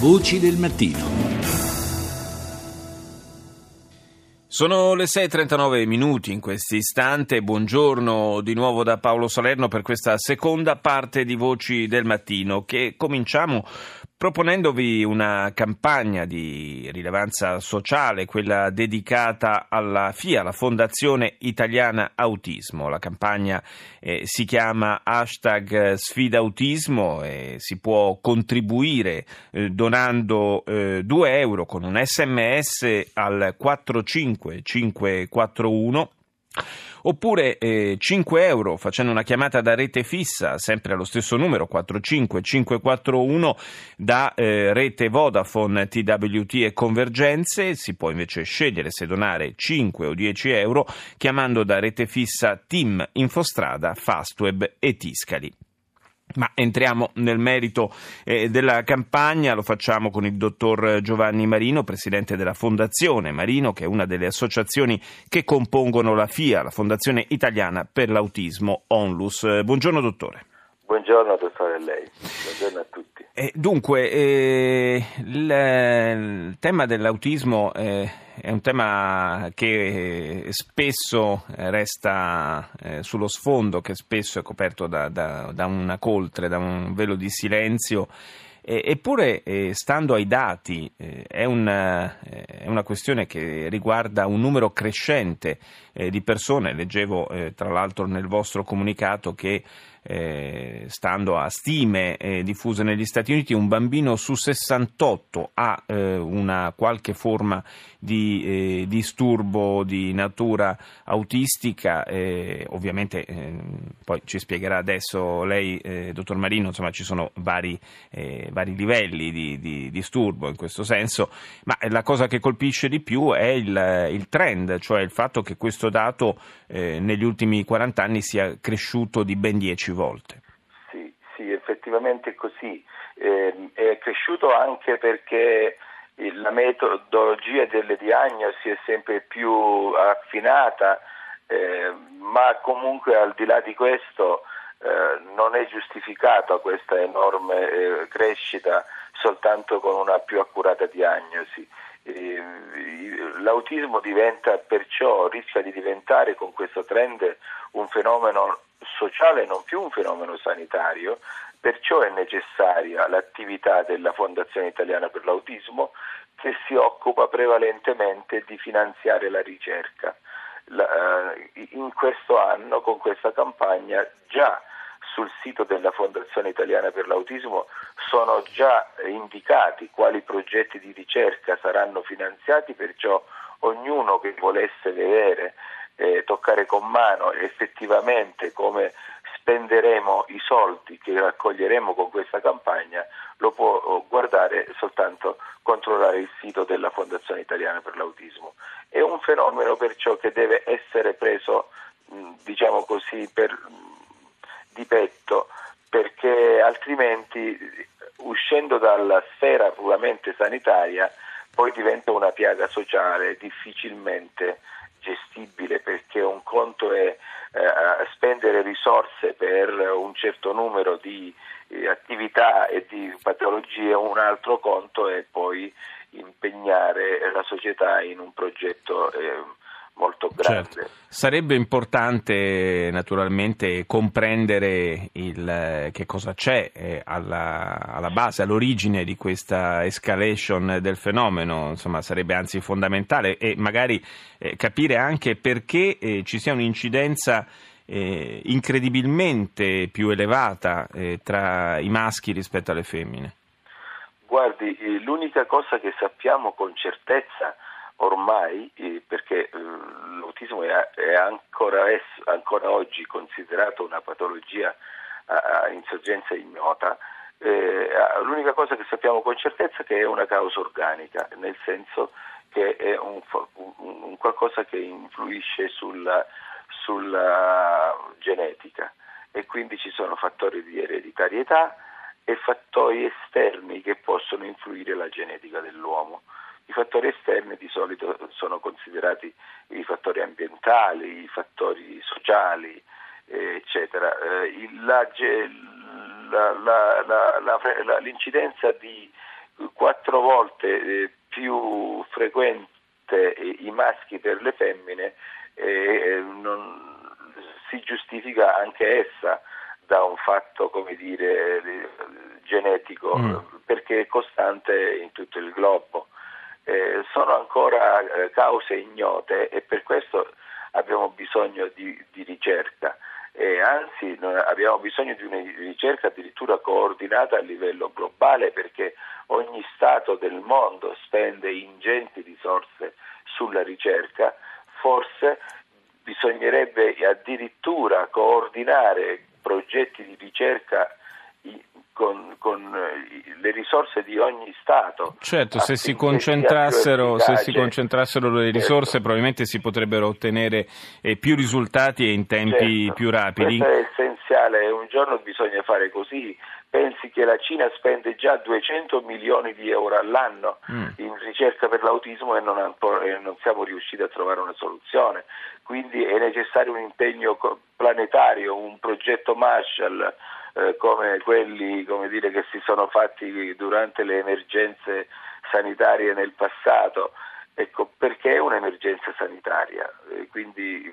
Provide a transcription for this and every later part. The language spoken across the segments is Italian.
Voci del mattino. Sono le 6.39 minuti in questo istante, buongiorno di nuovo da Paolo Salerno per questa seconda parte di Voci del Mattino che cominciamo proponendovi una campagna di rilevanza sociale, quella dedicata alla FIA, la Fondazione Italiana Autismo. La campagna eh, si chiama hashtag Sfida Autismo e si può contribuire eh, donando eh, 2 euro con un sms al 45541 oppure eh, 5 euro facendo una chiamata da rete fissa, sempre allo stesso numero 45541 da eh, rete Vodafone, TWT e Convergenze, si può invece scegliere se donare 5 o 10 euro chiamando da rete fissa Team Infostrada, Fastweb e Tiscali. Ma entriamo nel merito eh, della campagna, lo facciamo con il dottor Giovanni Marino, presidente della Fondazione Marino, che è una delle associazioni che compongono la FIA, la Fondazione Italiana per l'Autismo ONLUS. Buongiorno dottore. Buongiorno dottore lei, buongiorno a tutti. Eh, dunque, eh, il, il, tema dell'autismo eh, è un tema che spesso resta eh, sullo sfondo, che spesso è coperto da, da, da una coltre, da un velo di silenzio. eppure, eh, stando ai dati, eh, è, una, è, una, questione che riguarda un numero crescente di persone. Leggevo, tra l'altro, nel vostro comunicato che eh, stando a stime eh, diffuse negli Stati Uniti, un bambino su 68 ha eh, una qualche forma di eh, disturbo di natura autistica. ovviamente, ehm, poi ci spiegherà adesso lei, eh, dottor Marino, insomma, ci sono vari, eh, vari livelli di, di, disturbo in questo senso, ma la cosa che colpisce di più è il, il trend, cioè il fatto che questo dato negli ultimi 40 anni sia cresciuto di ben 10 10 volte. Sì, sì effettivamente è così. Eh, è cresciuto anche perché la metodologia delle diagnosi è sempre più affinata, eh, ma comunque al di là di questo eh, non è giustificata questa enorme eh, crescita soltanto con una più accurata diagnosi. Eh, l'autismo diventa perciò, rischia di diventare con questo trend un fenomeno sociale, non più un fenomeno sanitario, perciò è necessaria l'attività della Fondazione Italiana per l'Autismo che si occupa prevalentemente di finanziare la ricerca. Eh, in questo anno, con questa campagna, già sul sito della Fondazione Italiana per l'Autismo sono già indicati quali progetti di ricerca saranno finanziati, perciò ognuno che volesse vedere eh, toccare con mano effettivamente come spenderemo i soldi che raccoglieremo con questa campagna lo può oh, guardare soltanto controllare il sito della Fondazione Italiana per l'Autismo. È un fenomeno perciò che deve essere preso diciamo così per, di petto perché altrimenti uscendo dalla sfera puramente sanitaria poi diventa una piaga sociale difficilmente conto è eh, spendere risorse per un certo numero di eh, attività e di patologie, un altro conto è poi impegnare la società in un progetto eh, molto grande. Certo. Sarebbe importante naturalmente comprendere il, che cosa c'è eh, alla, alla, base, all'origine di questa escalation del fenomeno, insomma sarebbe anzi fondamentale e magari eh, capire anche perché eh, ci sia un'incidenza eh, incredibilmente più elevata eh, tra i maschi rispetto alle femmine. Guardi, eh, l'unica cosa che sappiamo con certezza ormai, eh, perché eh, l'autismo è, è ancora, es, ancora, oggi considerato una patologia a, a insorgenza ignota, eh, l'unica cosa che sappiamo con certezza è che è una causa organica, nel senso che è un, un qualcosa che influisce sulla, sulla genetica e quindi ci sono fattori di ereditarietà e fattori esterni che possono influire la genetica dell'uomo. I fattori esterni di solito sono considerati i fattori ambientali, i fattori sociali, eccetera. Eh, la, la, la, l'incidenza di quattro volte eh, più frequente i maschi per le femmine eh, non, si giustifica anche essa da un fatto come dire, genetico mm. perché è costante in tutto il globo. Eh, sono ancora eh, cause ignote e per questo abbiamo bisogno di, di ricerca. E anzi abbiamo bisogno di una ricerca addirittura coordinata a livello globale perché ogni Stato del mondo spende ingenti risorse sulla ricerca, forse bisognerebbe addirittura coordinare progetti di ricerca con, con, eh, le risorse di ogni Stato. Certo, se si, concentrassero, se si concentrassero le risorse certo. probabilmente si potrebbero ottenere eh, più risultati e in tempi certo. più rapidi. Questo è essenziale, un giorno bisogna fare così. Pensi che la Cina spende già 200 milioni di euro all'anno mm. in ricerca per l'autismo e non, e non siamo riusciti a trovare una soluzione. Quindi è necessario un impegno planetario, un progetto Marshall eh, come quelli come dire, che si sono fatti durante le emergenze sanitarie nel passato. Ecco, perché è un'emergenza sanitaria? Quindi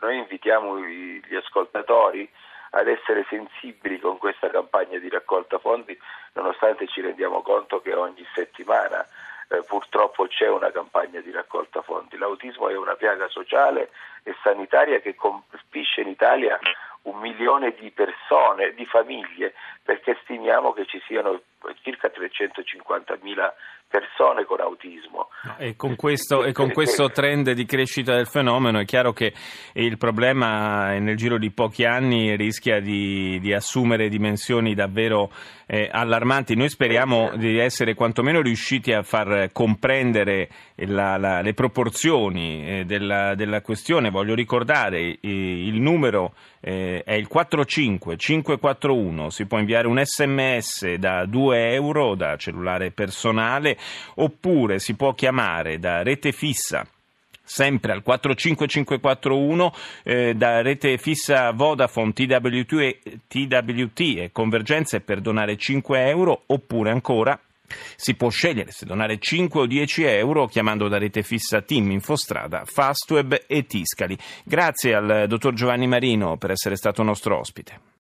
noi invitiamo gli ascoltatori ad essere sensibili con questa campagna di raccolta fondi, nonostante ci rendiamo conto che ogni settimana eh, purtroppo c'è una campagna di raccolta fondi. L'autismo è una piaga sociale e sanitaria che colpisce in Italia un milione di persone, di famiglie, perché stimiamo che ci siano circa 350 mila persone con autismo. E con, questo, e con questo trend di crescita del fenomeno è chiaro che il problema nel giro di pochi anni rischia di, di assumere dimensioni davvero eh, allarmanti. Noi speriamo di essere quantomeno riusciti a far comprendere la, la, le proporzioni eh, della, della, questione. Voglio ricordare eh, il numero eh, è il 45541, si può inviare un sms da 2 euro da cellulare personale oppure si può chiamare da rete fissa sempre al 45541 eh, da rete fissa Vodafone TWT e, TWT e Convergenze per donare 5 euro oppure ancora si può scegliere se donare 5 o 10 euro chiamando da rete fissa Team Infostrada, Fastweb e Tiscali. Grazie al dottor Giovanni Marino per essere stato nostro ospite.